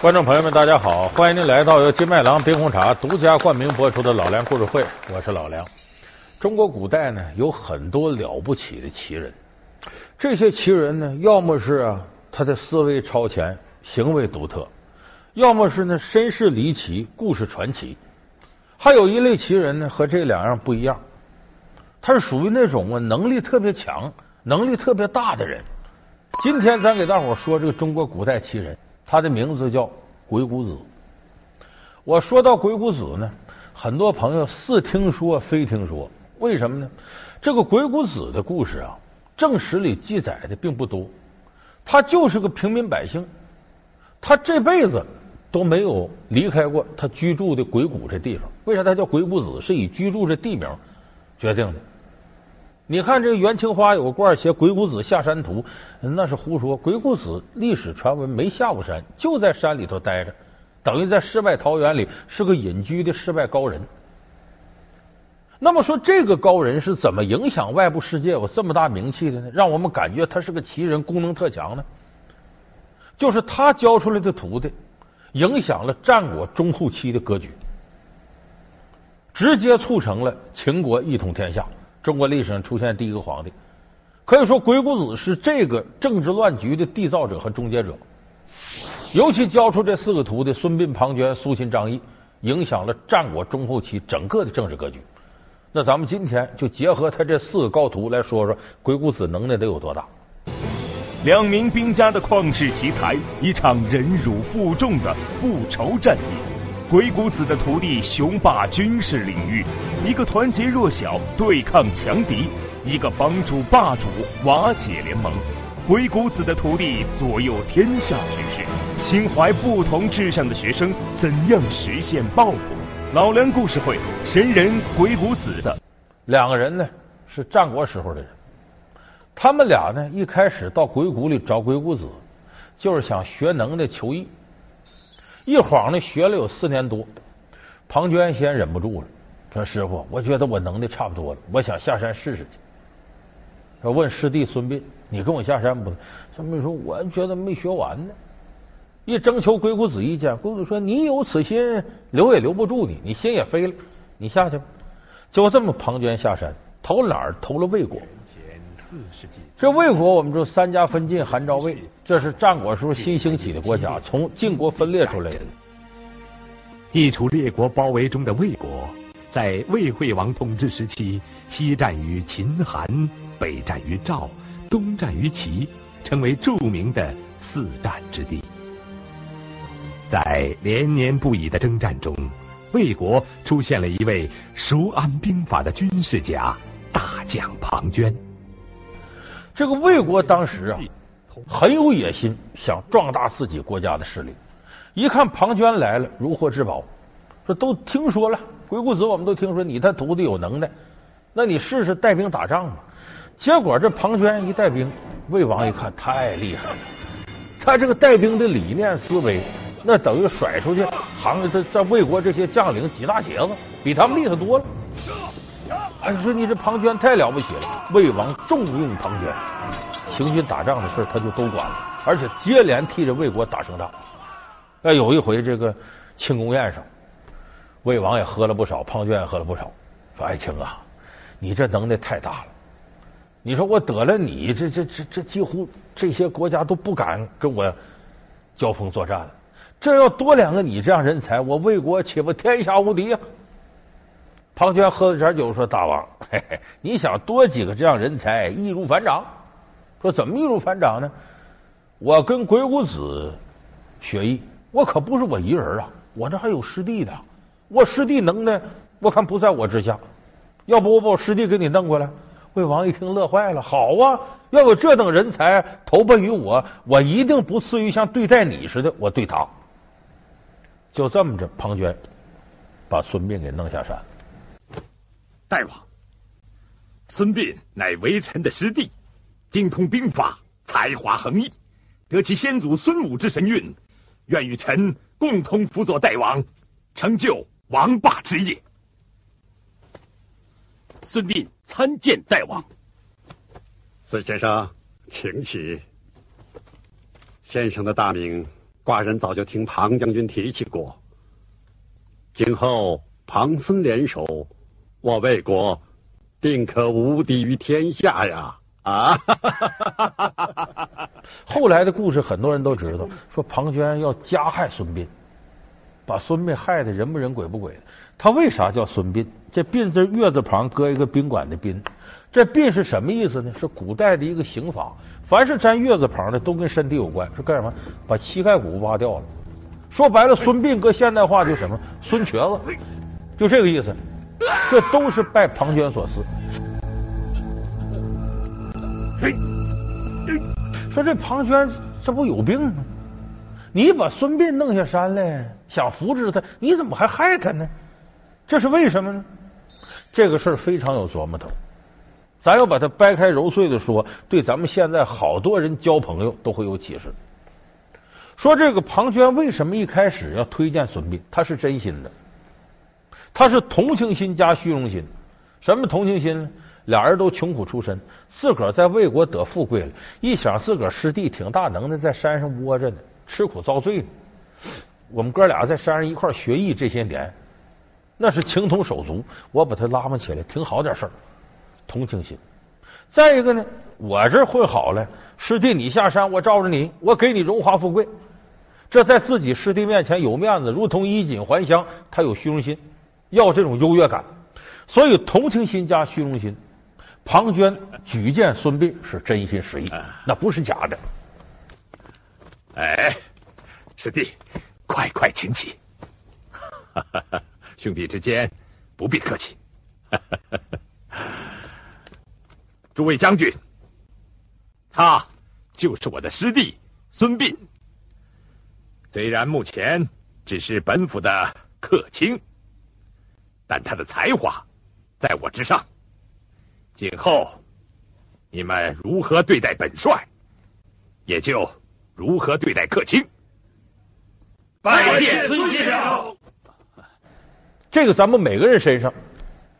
观众朋友们，大家好！欢迎您来到由金麦郎冰红茶独家冠名播出的老梁故事会，我是老梁。中国古代呢有很多了不起的奇人，这些奇人呢，要么是啊他的思维超前，行为独特；要么是呢身世离奇，故事传奇。还有一类奇人呢，和这两样不一样，他是属于那种啊能力特别强、能力特别大的人。今天咱给大伙说这个中国古代奇人。他的名字叫鬼谷子。我说到鬼谷子呢，很多朋友似听说非听说，为什么呢？这个鬼谷子的故事啊，正史里记载的并不多。他就是个平民百姓，他这辈子都没有离开过他居住的鬼谷这地方。为啥他叫鬼谷子？是以居住这地名决定的。你看这个元青花有个罐写《鬼谷子下山图》，那是胡说。鬼谷子历史传闻没下过山，就在山里头待着，等于在世外桃源里是个隐居的世外高人。那么说，这个高人是怎么影响外部世界有这么大名气的呢？让我们感觉他是个奇人，功能特强呢？就是他教出来的徒弟，影响了战国中后期的格局，直接促成了秦国一统天下。中国历史上出现第一个皇帝，可以说鬼谷子是这个政治乱局的缔造者和终结者。尤其教出这四个徒弟孙膑、庞涓、苏秦、张仪，影响了战国中后期整个的政治格局。那咱们今天就结合他这四个高徒来说说鬼谷子能耐得有多大。两名兵家的旷世奇才，一场忍辱负重的复仇战役。鬼谷子的徒弟雄霸军事领域，一个团结弱小对抗强敌，一个帮助霸主瓦解联盟。鬼谷子的徒弟左右天下局势，心怀不同志向的学生怎样实现抱负？老梁故事会，神人鬼谷子的两个人呢，是战国时候的人。他们俩呢，一开始到鬼谷里找鬼谷子，就是想学能的求艺。一晃呢，学了有四年多，庞涓先忍不住了，说：“师傅，我觉得我能力差不多了，我想下山试试去。”说问师弟孙膑：“你跟我下山不？”孙膑说：“我觉得没学完呢。”一征求鬼谷子意见，鬼谷子说：“你有此心，留也留不住你，你心也飞了，你下去吧。”就这么，庞涓下山，投哪儿？投了魏国。这魏国，我们说三家分晋，韩赵魏，这是战国时候新兴起的国家，从晋国分裂出来的。地处列国包围中的魏国，在魏惠王统治时期，西战于秦、韩，北战于赵，东战于齐，成为著名的四战之地。在连年不已的征战中，魏国出现了一位熟谙兵法的军事家——大将庞涓。这个魏国当时啊很有野心，想壮大自己国家的势力。一看庞涓来了，如获至宝，说都听说了鬼谷子，我们都听说你他徒弟有能耐，那你试试带兵打仗吧。结果这庞涓一带兵，魏王一看太厉害了，他这个带兵的理念思维，那等于甩出去，行在在魏国这些将领几大鞋子，比他们厉害多了。哎，说你这庞涓太了不起了，魏王重用庞涓，行军打仗的事他就都管了，而且接连替着魏国打胜仗。哎，有一回这个庆功宴上，魏王也喝了不少，庞涓也喝了不少。说爱卿啊，你这能耐太大了。你说我得了你，这这这这几乎这些国家都不敢跟我交锋作战了。这要多两个你这样人才，我魏国岂不天下无敌啊？庞涓喝了点酒，说：“大王，嘿嘿，你想多几个这样人才，易如反掌。说怎么易如反掌呢？我跟鬼谷子学艺，我可不是我一人啊，我这还有师弟的。我师弟能耐，我看不在我之下。要不我把我师弟给你弄过来？”魏王一听乐坏了，好啊，要有这等人才投奔于我，我一定不次于像对待你似的，我对他。就这么着，庞涓把孙膑给弄下山。大王，孙膑乃为臣的师弟，精通兵法，才华横溢，得其先祖孙武之神韵，愿与臣共同辅佐大王，成就王霸之业。孙膑参见大王。孙先生，请起。先生的大名寡人早就听庞将军提起过，今后庞孙联手，我魏国定可无敌于天下呀！啊！后来的故事很多人都知道，说庞涓要加害孙膑，把孙膑害的人不人鬼不鬼的。他为啥叫孙膑？这膑字月字旁搁一个宾馆的宾，这膑是什么意思呢？是古代的一个刑罚，凡是沾月字旁的都跟身体有关，是干什么？把膝盖骨挖掉了。说白了，孙膑搁现代话就什么？孙瘸子，就这个意思。这都是拜庞涓所赐。说这庞涓这不有病吗？你把孙膑弄下山来，想扶持他，你怎么还害他呢？这是为什么呢？这个事儿非常有琢磨头，咱要把它掰开揉碎的说，对咱们现在好多人交朋友都会有启示。说这个庞涓为什么一开始要推荐孙膑？他是真心的，他是同情心加虚荣心。什么同情心呢？俩人都穷苦出身，自个儿在魏国得富贵了，一想自个儿师弟挺大能耐，在山上窝着呢，吃苦遭罪呢。我们哥俩在山上一块学艺这些年，那是情同手足，我把他拉拔起来，挺好点事儿。同情心。再一个呢，我这混好了，师弟你下山，我罩着你，我给你荣华富贵，这在自己师弟面前有面子，如同衣锦还乡。他有虚荣心，要这种优越感，所以同情心加虚荣心。庞涓举荐孙膑是真心实意，那不是假的。哎，师弟，快快请起。兄弟之间不必客气。诸位将军，他就是我的师弟孙膑。虽然目前只是本府的客卿，但他的才华在我之上。今后你们如何对待本帅，也就如何对待客卿。拜见孙先生。这个咱们每个人身上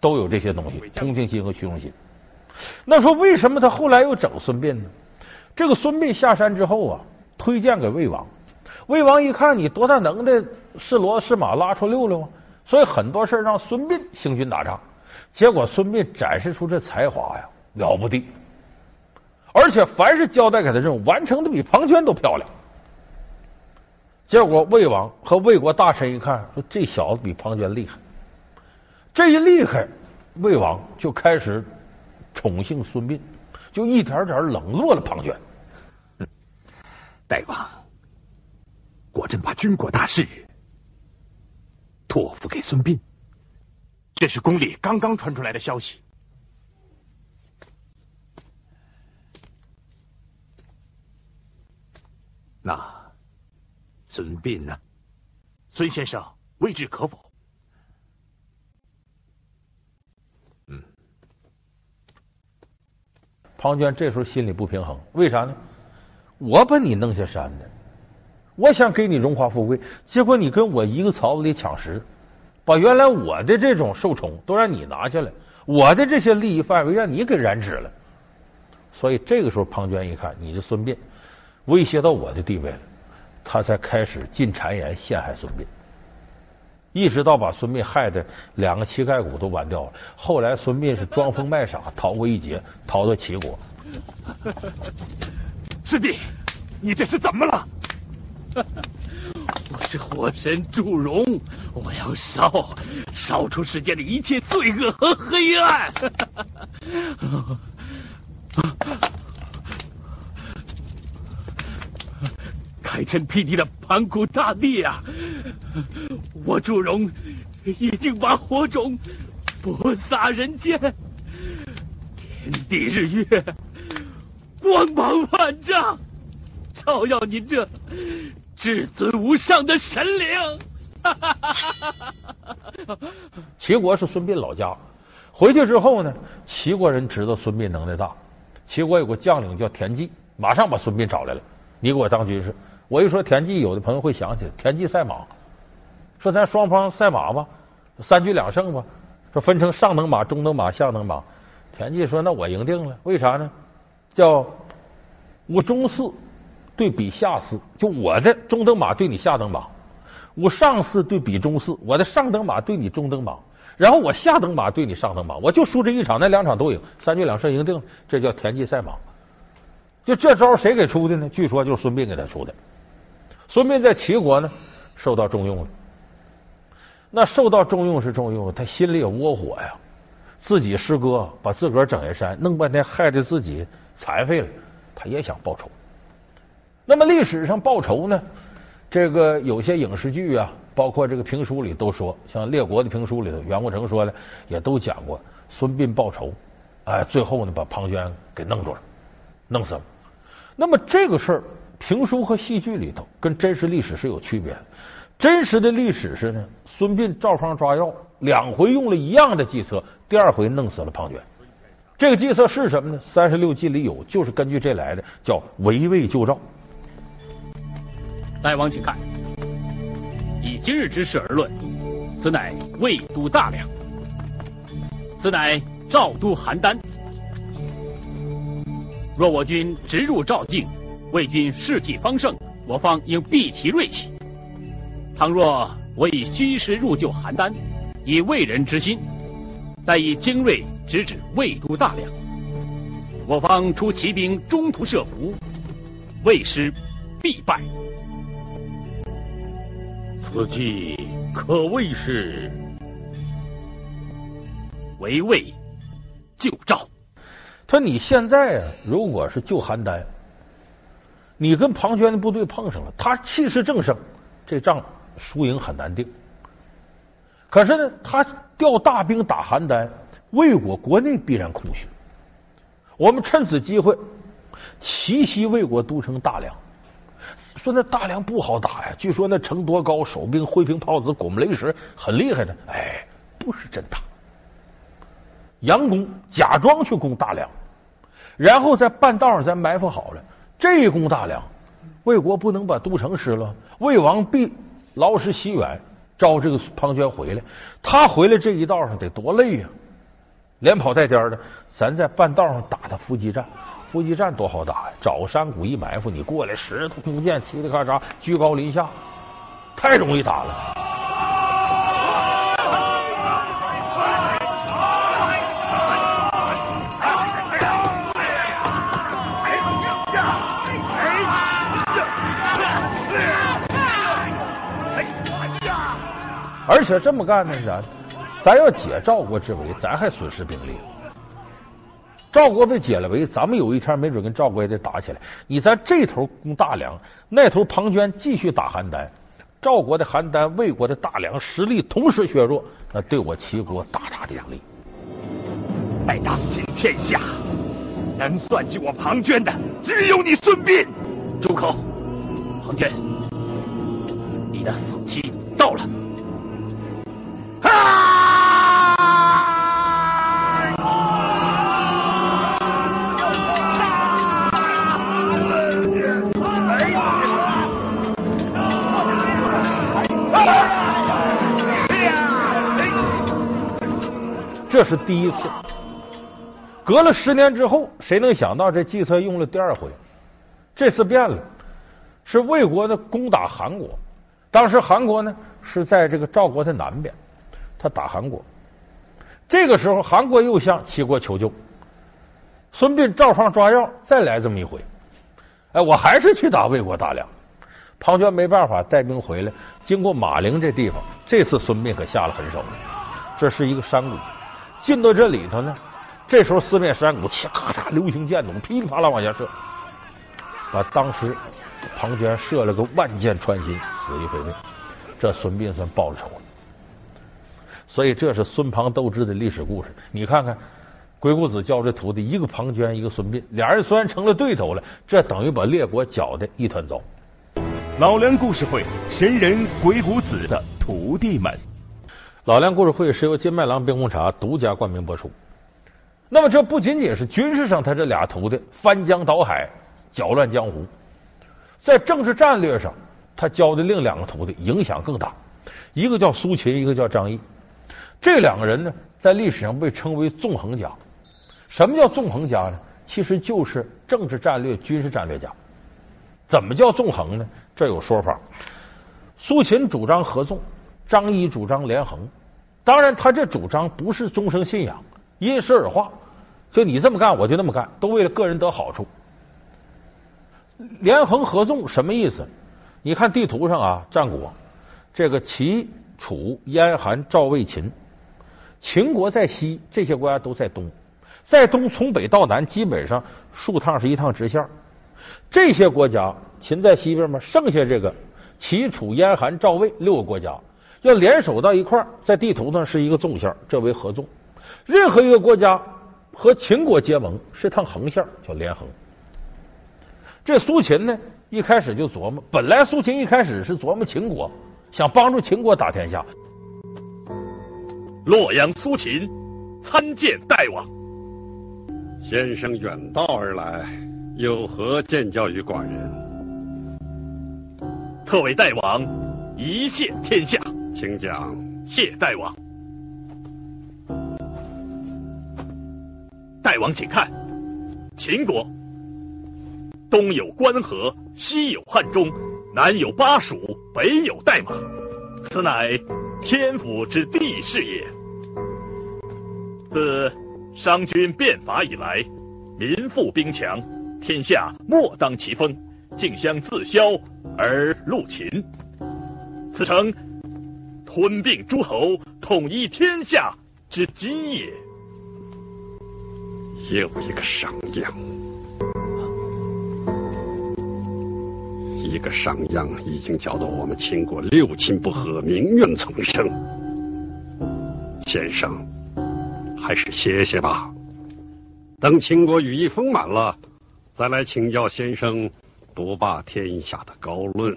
都有这些东西，同情心和虚荣心。那说为什么他后来又整孙膑呢？这个孙膑下山之后啊，推荐给魏王。魏王一看你多大能耐，是骡是马拉出溜溜啊，所以很多事让孙膑行军打仗。结果孙膑展示出这才华呀，了不得！而且凡是交代给他任务，完成的比庞涓都漂亮。结果魏王和魏国大臣一看，说这小子比庞涓厉害。这一厉害，魏王就开始宠幸孙膑，就一点点冷落了庞涓。大王，果真把军国大事托付给孙膑。这是宫里刚刚传出来的消息。那孙膑呢？孙先生未置可否？嗯。庞涓这时候心里不平衡，为啥呢？我把你弄下山的，我想给你荣华富贵，结果你跟我一个槽子里抢食。把原来我的这种受宠都让你拿下来，我的这些利益范围让你给染指了，所以这个时候庞涓一看，你这孙膑威胁到我的地位了，他才开始进谗言陷害孙膑，一直到把孙膑害的两个膝盖骨都剜掉了。后来孙膑是装疯卖傻逃过一劫，逃到齐国。师弟，你这是怎么了？我是火神祝融，我要烧烧出世间的一切罪恶和黑暗。开天辟地的盘古大帝啊！我祝融已经把火种播撒人间，天地日月光芒万丈，照耀您这。至尊无上的神灵，齐国是孙膑老家。回去之后呢，齐国人知道孙膑能耐大，齐国有个将领叫田忌，马上把孙膑找来了。你给我当军师。我一说田忌，有的朋友会想起来田忌赛马，说咱双方赛马吧，三局两胜吧，说分成上等马、中等马、下等马。田忌说：“那我赢定了，为啥呢？叫我中四。”对比下司，就我的中等马对你下等马，我上司对比中士，我的上等马对你中等马，然后我下等马对你上等马，我就输这一场，那两场都赢，三局两胜赢定了，这叫田忌赛马。就这招谁给出的呢？据说就是孙膑给他出的。孙膑在齐国呢受到重用了，那受到重用是重用，他心里也窝火呀。自己师哥把自个儿整下山，弄半天害得自己残废了，他也想报仇。那么历史上报仇呢？这个有些影视剧啊，包括这个评书里都说，像列国的评书里头，袁国成说的也都讲过孙膑报仇，哎，最后呢把庞涓给弄住了，弄死了。那么这个事儿，评书和戏剧里头跟真实历史是有区别的。真实的历史是呢，孙膑照方抓药，两回用了一样的计策，第二回弄死了庞涓。这个计策是什么呢？三十六计里有，就是根据这来的，叫围魏救赵。大王请看，以今日之事而论，此乃魏都大梁，此乃赵都邯郸。若我军直入赵境，魏军士气方盛，我方应避其锐气。倘若我以虚实入救邯郸，以魏人之心，再以精锐直指魏都大梁，我方出骑兵中途设伏，魏师必败。此计可谓是围魏救赵。他你现在啊，如果是救邯郸，你跟庞涓的部队碰上了，他气势正盛，这仗输赢很难定。可是呢，他调大兵打邯郸，魏国国内必然空虚。我们趁此机会奇袭魏国都城大梁。说那大梁不好打呀，据说那城多高，守兵挥平炮子、滚雷石很厉害的。哎，不是真打。佯攻，假装去攻大梁，然后在半道上咱埋伏好了。这一攻大梁，魏国不能把都城失了，魏王必劳师袭远，招这个庞涓回来。他回来这一道上得多累呀，连跑带颠的。咱在半道上打他伏击战，伏击战多好打呀！找山谷一埋伏，你过来，石头、弓箭，嘁哩咔嚓，居高临下，太容易打了。而且这么干呢，咱咱要解赵国之围，咱还损失兵力。赵国被解了围，咱们有一天没准跟赵国也得打起来。你在这头攻大梁，那头庞涓继续打邯郸，赵国的邯郸、魏国的大梁实力同时削弱，那对我齐国大大的压力。在当今天下，能算计我庞涓的，只有你孙膑。住口！庞涓，你的死期到了。这是第一次，隔了十年之后，谁能想到这计策用了第二回？这次变了，是魏国的攻打韩国，当时韩国呢是在这个赵国的南边。他打韩国，这个时候韩国又向齐国求救，孙膑照方抓药，再来这么一回，哎，我还是去打魏国大梁。庞涓没办法，带兵回来，经过马陵这地方，这次孙膑可下了狠手了。这是一个山谷，进到这里头呢，这时候四面山谷，咔嚓，流星箭筒噼里啪啦往下射，把当时庞涓射了个万箭穿心，死于非命。这孙膑算报了仇了。所以这是孙庞斗智的历史故事。你看看，鬼谷子教这徒弟，一个庞涓，一个孙膑，俩人虽然成了对头了，这等于把列国搅得一团糟。老梁故事会，神人鬼谷子的徒弟们。老梁故事会是由金麦郎冰红茶独家冠名播出。那么这不仅仅是军事上，他这俩徒弟翻江倒海，搅乱江湖，在政治战略上，他教的另两个徒弟影响更大，一个叫苏秦，一个叫张毅。这两个人呢，在历史上被称为纵横家。什么叫纵横家呢？其实就是政治战略、军事战略家。怎么叫纵横呢？这有说法。苏秦主张合纵，张仪主张连横。当然，他这主张不是终生信仰，因时而化。就你这么干，我就那么干，都为了个人得好处。连横合纵什么意思？你看地图上啊，战国这个齐、楚、燕、韩、赵、魏、秦，秦国在西，这些国家都在东。在东从北到南，基本上数趟是一趟直线。这些国家，秦在西边嘛，剩下这个齐、楚、燕、韩、赵、魏六个国家要联手到一块儿，在地图上是一个纵线，这为合纵。任何一个国家和秦国结盟是趟横线，叫连横。这苏秦呢，一开始就琢磨，本来苏秦一开始是琢磨秦国，想帮助秦国打天下。洛阳苏秦参见大王。先生远道而来，有何见教于寡人？特为大王一谢天下，请讲。谢大王。大王请看，秦国东有关河，西有汉中，南有巴蜀，北有代马，此乃天府之地势也。自商君变法以来，民富兵强，天下莫当其锋，竞相自消而戮秦。此诚吞并诸侯，统一天下之机也。又一个商鞅，一个商鞅已经搅得我们秦国六亲不和，民怨丛生。先生。还是歇歇吧，等秦国羽翼丰满了，再来请教先生独霸天下的高论。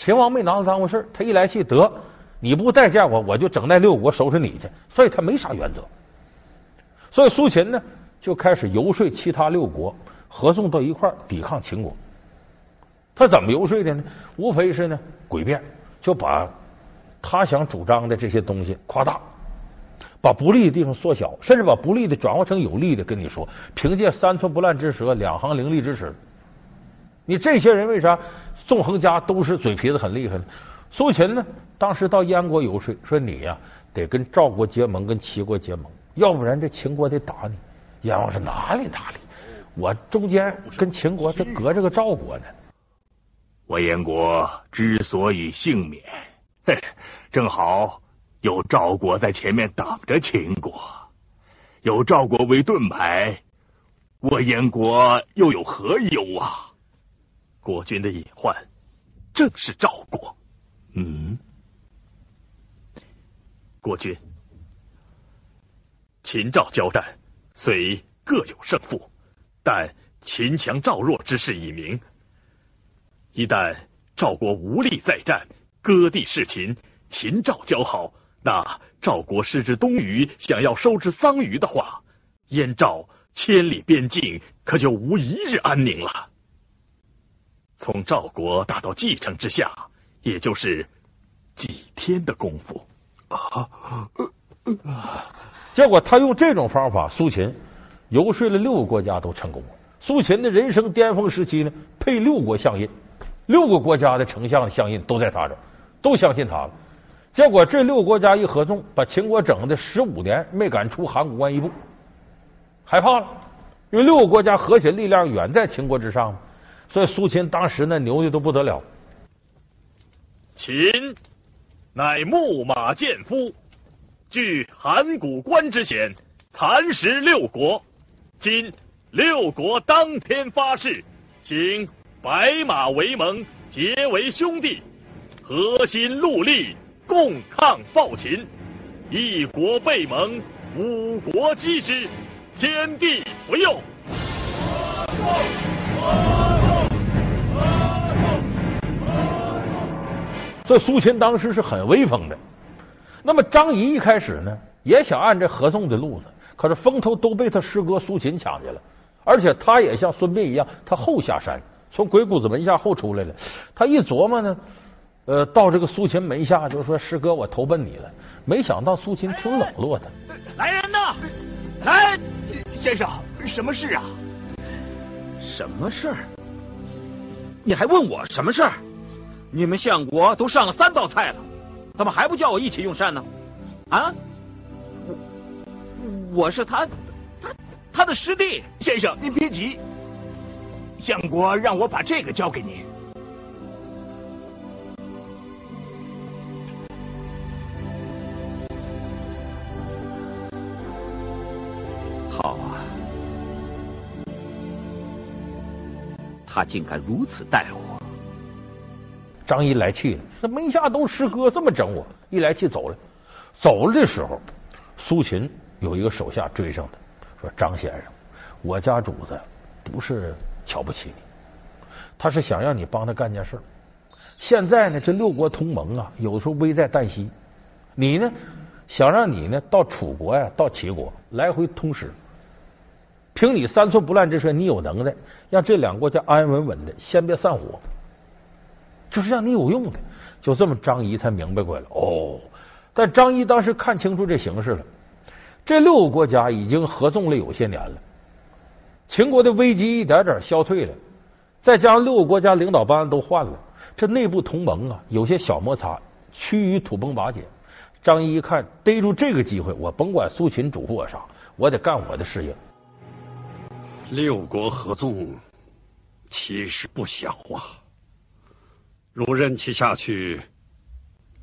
秦王没拿他当回事他一来气得你不待见我，我就整那六国收拾你去，所以他没啥原则。所以苏秦呢就开始游说其他六国合纵到一块抵抗秦国。他怎么游说的呢？无非是呢诡辩，就把他想主张的这些东西夸大。把不利的地方缩小，甚至把不利的转化成有利的。跟你说，凭借三寸不烂之舌，两行凌厉之齿，你这些人为啥纵横家都是嘴皮子很厉害的？苏秦呢，当时到燕国游说，说你呀得跟赵国结盟，跟齐国结盟，要不然这秦国得打你。燕王说哪里哪里，我中间跟秦国这隔着个赵国呢。我燕国之所以幸免，嘿，正好。有赵国在前面挡着秦国，有赵国为盾牌，我燕国又有何忧啊？国君的隐患正是赵国。嗯，国君，秦赵交战虽各有胜负，但秦强赵弱之势已明。一旦赵国无力再战，割地弑秦，秦赵交好。那赵国失之东隅，想要收之桑榆的话，燕赵千里边境可就无一日安宁了。从赵国打到蓟城之下，也就是几天的功夫啊。结果他用这种方法，苏秦游说了六个国家都成功了。苏秦的人生巅峰时期呢，配六国相印，六个国家的丞相相印都在他这，都相信他了。结果这六个国家一合纵，把秦国整的十五年没敢出函谷关一步，害怕了，因为六个国家合起力量远在秦国之上嘛所以苏秦当时那牛的都不得了。秦乃牧马剑夫，据函谷关之险，蚕食六国。今六国当天发誓，请白马为盟，结为兄弟，合心戮力。共抗暴秦，一国被盟，五国击之，天地不佑。所以苏秦当时是很威风的。那么张仪一开始呢，也想按这合纵的路子，可是风头都被他师哥苏秦抢去了。而且他也像孙膑一样，他后下山，从鬼谷子门下后出来了。他一琢磨呢。呃，到这个苏秦门下，就说师哥，我投奔你了。没想到苏秦挺冷落的。来人呐，来，先生，什么事啊？什么事儿？你还问我什么事儿？你们相国都上了三道菜了，怎么还不叫我一起用膳呢？啊？我我是他他他的师弟。先生，您别急，相国让我把这个交给您。好啊，他竟敢如此待我！张仪来气了，这门下都师哥这么整我，一来气走了。走了的时候，苏秦有一个手下追上他，说：“张先生，我家主子不是瞧不起你，他是想让你帮他干件事。现在呢，这六国同盟啊，有时候危在旦夕，你呢想让你呢到楚国呀，到齐国来回通使。”凭你三寸不烂之舌，你有能耐，让这两个国家安安稳稳的，先别散伙，就是让你有用的。就这么，张仪才明白过来了。哦，但张仪当时看清楚这形势了，这六个国家已经合纵了有些年了，秦国的危机一点点消退了，再加上六个国家领导班子都换了，这内部同盟啊有些小摩擦，趋于土崩瓦解。张仪一看，逮住这个机会，我甭管苏秦嘱咐我啥，我得干我的事业。六国合纵，其实不小啊！如任其下去，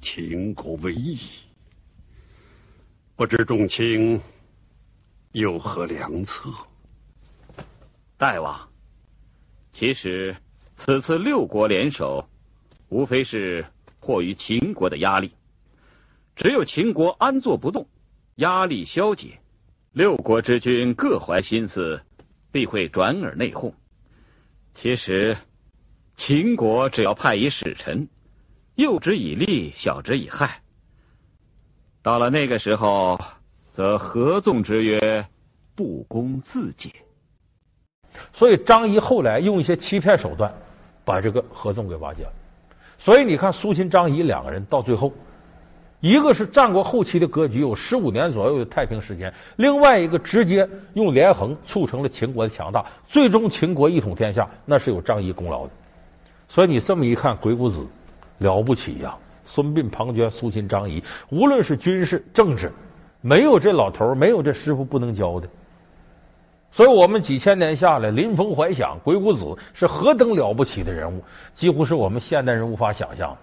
秦国危矣。不知众卿有何良策？大王，其实此次六国联手，无非是迫于秦国的压力。只有秦国安坐不动，压力消解，六国之君各怀心思。必会转而内讧。其实，秦国只要派一使臣，诱之以利，晓之以害。到了那个时候，则合纵之约不攻自解。所以，张仪后来用一些欺骗手段，把这个合纵给瓦解了。所以，你看苏秦、张仪两个人到最后。一个是战国后期的格局，有十五年左右的太平时间；另外一个直接用连横促成了秦国的强大，最终秦国一统天下，那是有张仪功劳的。所以你这么一看，鬼谷子了不起呀！孙膑、庞涓、苏秦、张仪，无论是军事、政治，没有这老头没有这师傅不能教的。所以我们几千年下来，临风怀想，鬼谷子是何等了不起的人物，几乎是我们现代人无法想象。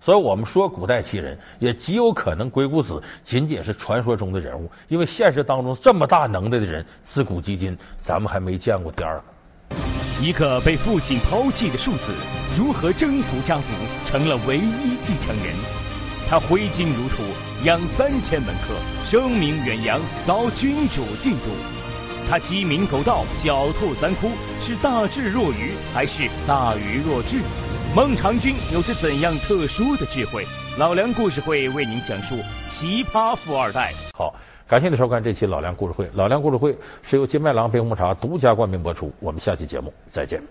所以我们说古代奇人，也极有可能鬼谷子仅仅是传说中的人物，因为现实当中这么大能耐的人，自古及今咱们还没见过第二个。一个被父亲抛弃的庶子，如何征服家族，成了唯一继承人？他挥金如土，养三千门客，声名远扬，遭君主嫉妒。他鸡鸣狗盗，狡兔三窟，是大智若愚，还是大愚若智？孟尝君有着怎样特殊的智慧？老梁故事会为您讲述奇葩富二代。好，感谢您收看这期老梁故事会。老梁故事会是由金麦郎冰红茶独家冠名播出。我们下期节目再见。